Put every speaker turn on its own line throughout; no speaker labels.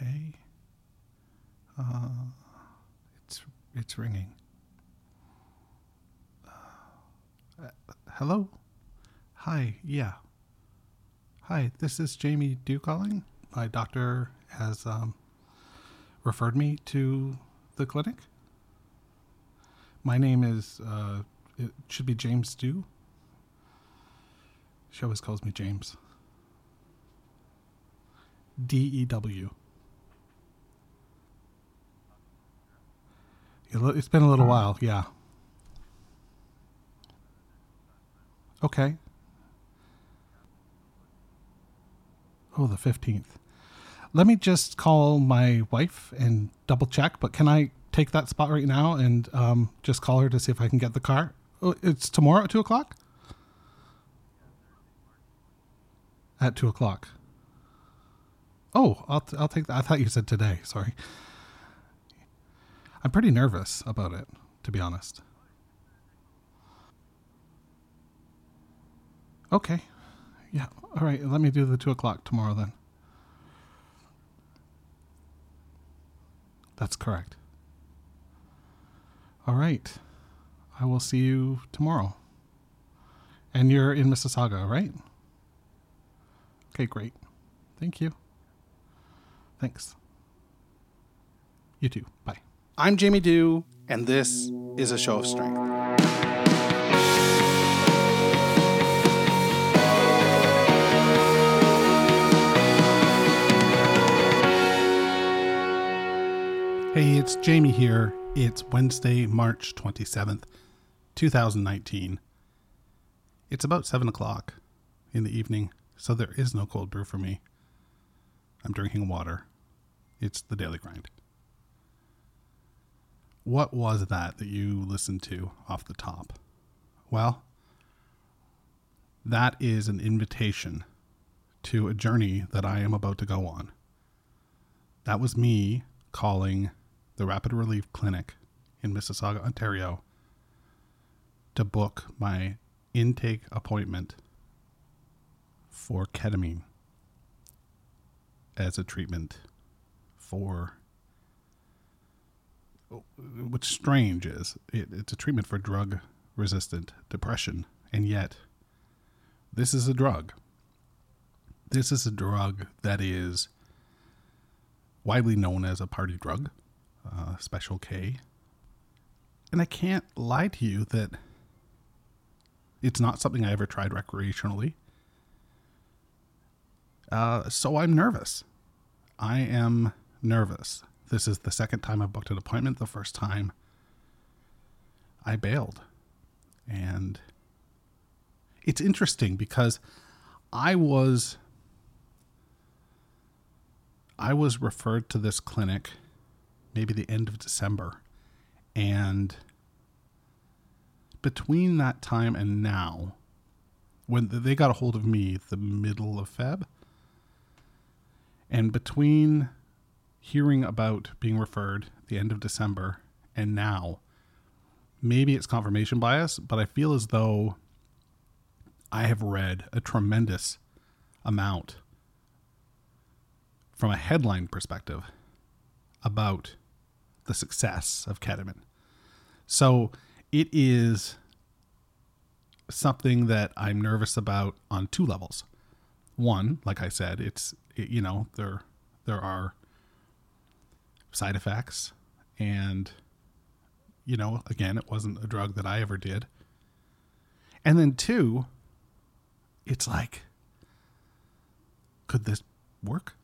Okay. Uh, it's it's ringing. Uh, hello. Hi. Yeah. Hi. This is Jamie Dew calling. My doctor has um, referred me to the clinic. My name is. Uh, it should be James Dew. She always calls me James. D E W. It's been a little while, yeah. Okay. Oh, the 15th. Let me just call my wife and double check, but can I take that spot right now and um, just call her to see if I can get the car? Oh, it's tomorrow at 2 o'clock? At 2 o'clock. Oh, I'll, t- I'll take that. I thought you said today. Sorry. I'm pretty nervous about it, to be honest. Okay. Yeah. All right. Let me do the two o'clock tomorrow then. That's correct. All right. I will see you tomorrow. And you're in Mississauga, right? Okay, great. Thank you. Thanks. You too. Bye. I'm Jamie Dew, and this is a show of strength. Hey, it's Jamie here. It's Wednesday, March 27th, 2019. It's about 7 o'clock in the evening, so there is no cold brew for me. I'm drinking water. It's the daily grind what was that that you listened to off the top? Well, that is an invitation to a journey that I am about to go on. That was me calling the Rapid Relief Clinic in Mississauga, Ontario to book my intake appointment for ketamine as a treatment for what's strange is it, it's a treatment for drug resistant depression, and yet this is a drug. This is a drug that is widely known as a party drug, uh, Special K. And I can't lie to you that it's not something I ever tried recreationally. Uh, so I'm nervous. I am nervous. This is the second time I've booked an appointment. The first time I bailed. And it's interesting because I was I was referred to this clinic maybe the end of December and between that time and now when they got a hold of me the middle of Feb and between hearing about being referred the end of December and now, maybe it's confirmation bias, but I feel as though I have read a tremendous amount from a headline perspective about the success of ketamine. So it is something that I'm nervous about on two levels. One, like I said, it's you know there there are side effects. And, you know, again, it wasn't a drug that I ever did. And then, two, it's like, could this work?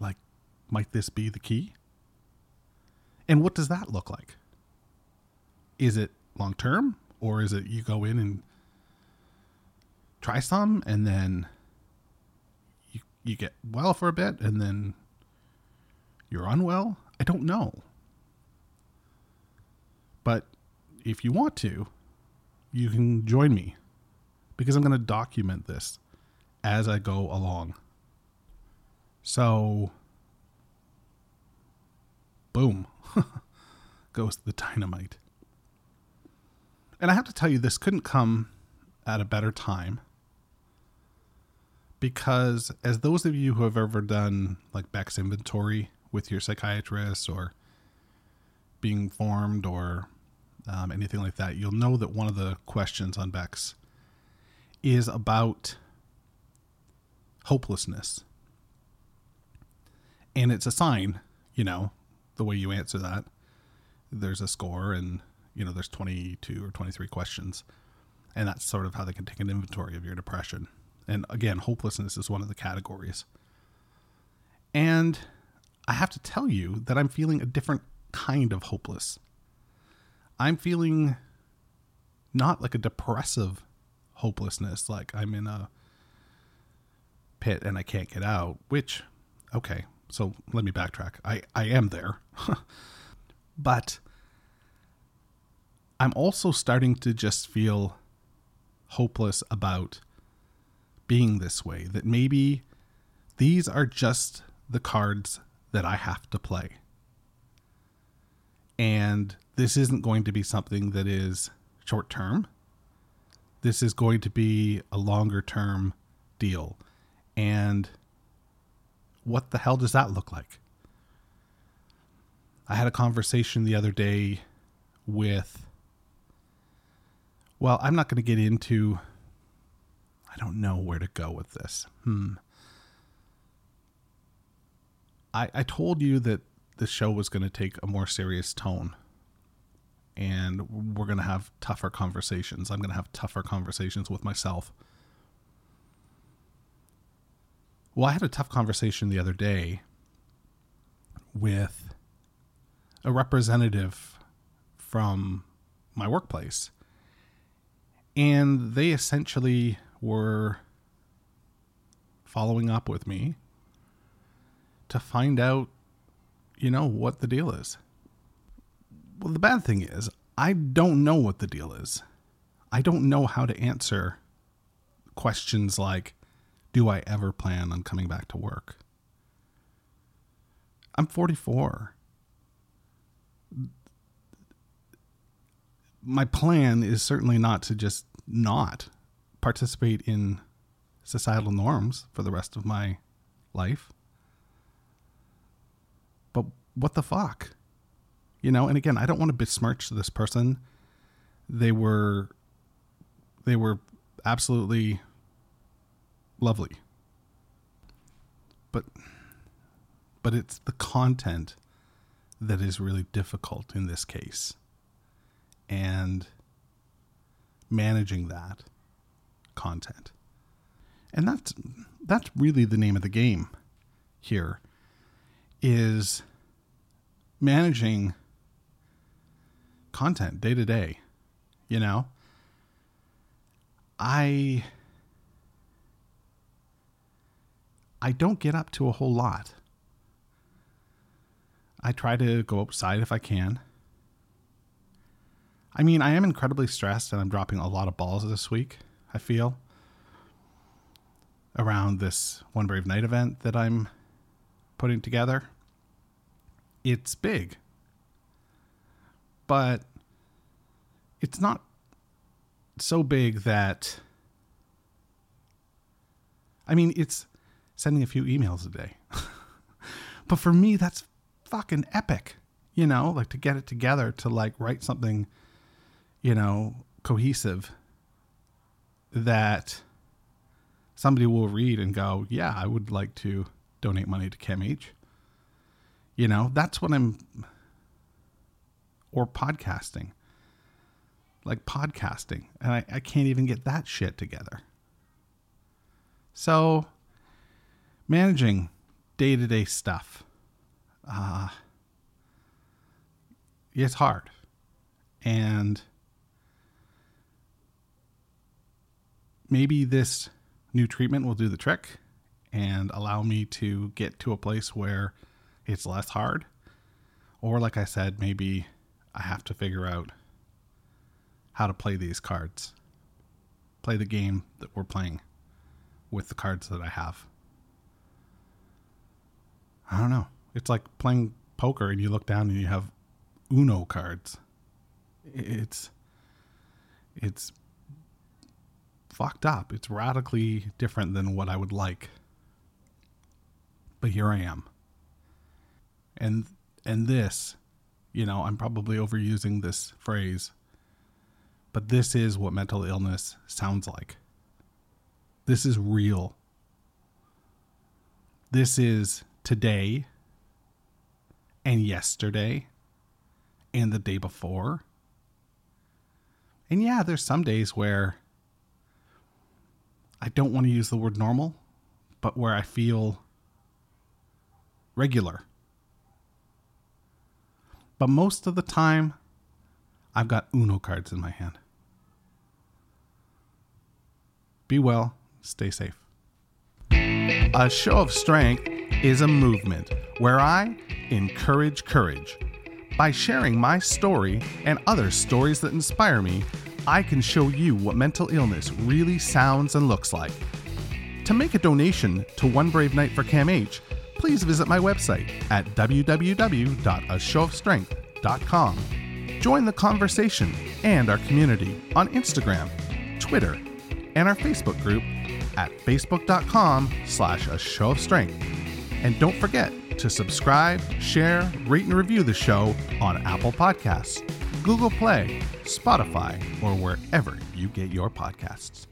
Like, might this be the key? And what does that look like? Is it long term or is it you go in and try some and then you you get well for a bit and then you're unwell? I don't know. But if you want to, you can join me because I'm going to document this as I go along. So, boom, goes the dynamite. And I have to tell you, this couldn't come at a better time because as those of you who have ever done like Beck's inventory with your psychiatrist or being formed or um, anything like that, you'll know that one of the questions on Beck's is about hopelessness. And it's a sign, you know, the way you answer that. There's a score, and, you know, there's 22 or 23 questions. And that's sort of how they can take an inventory of your depression. And again, hopelessness is one of the categories. And I have to tell you that I'm feeling a different kind of hopeless. I'm feeling not like a depressive hopelessness, like I'm in a pit and I can't get out, which, okay, so let me backtrack. I, I am there. but I'm also starting to just feel hopeless about being this way, that maybe these are just the cards that I have to play. And this isn't going to be something that is short term. This is going to be a longer term deal. And what the hell does that look like? I had a conversation the other day with, well, I'm not going to get into, I don't know where to go with this. Hmm. I, I told you that the show was going to take a more serious tone and we're going to have tougher conversations. I'm going to have tougher conversations with myself. Well, I had a tough conversation the other day with a representative from my workplace. And they essentially were following up with me to find out, you know, what the deal is. Well, the bad thing is, I don't know what the deal is. I don't know how to answer questions like, do I ever plan on coming back to work? I'm 44. My plan is certainly not to just not participate in societal norms for the rest of my life. What the fuck? You know, and again, I don't want to besmirch this person. They were they were absolutely lovely. But but it's the content that is really difficult in this case. And managing that content. And that's that's really the name of the game here is managing content day to day. You know, I I don't get up to a whole lot. I try to go outside if I can. I mean, I am incredibly stressed and I'm dropping a lot of balls this week, I feel, around this One Brave Night event that I'm putting together. It's big, but it's not so big that. I mean, it's sending a few emails a day. but for me, that's fucking epic, you know, like to get it together to like write something, you know, cohesive that somebody will read and go, yeah, I would like to donate money to CAMH. You know, that's what I'm, or podcasting like podcasting, and I, I can't even get that shit together. So, managing day to day stuff, uh, it's hard. And maybe this new treatment will do the trick and allow me to get to a place where it's less hard. Or, like I said, maybe I have to figure out how to play these cards. Play the game that we're playing with the cards that I have. I don't know. It's like playing poker and you look down and you have Uno cards. It's it's fucked up. It's radically different than what I would like. But here I am. And and this, you know, I'm probably overusing this phrase, but this is what mental illness sounds like. This is real. This is today and yesterday and the day before. And yeah, there's some days where I don't want to use the word normal, but where I feel regular. But most of the time, I've got Uno cards in my hand. Be well, stay safe. A show of strength is a movement where I encourage courage. By sharing my story and other stories that inspire me, I can show you what mental illness really sounds and looks like. To make a donation to One Brave Night for CAMH, please visit my website at www.ashowofstrength.com. Join the conversation and our community on Instagram, Twitter, and our Facebook group at facebook.com slash a show of strength. And don't forget to subscribe, share, rate, and review the show on Apple Podcasts, Google Play, Spotify, or wherever you get your podcasts.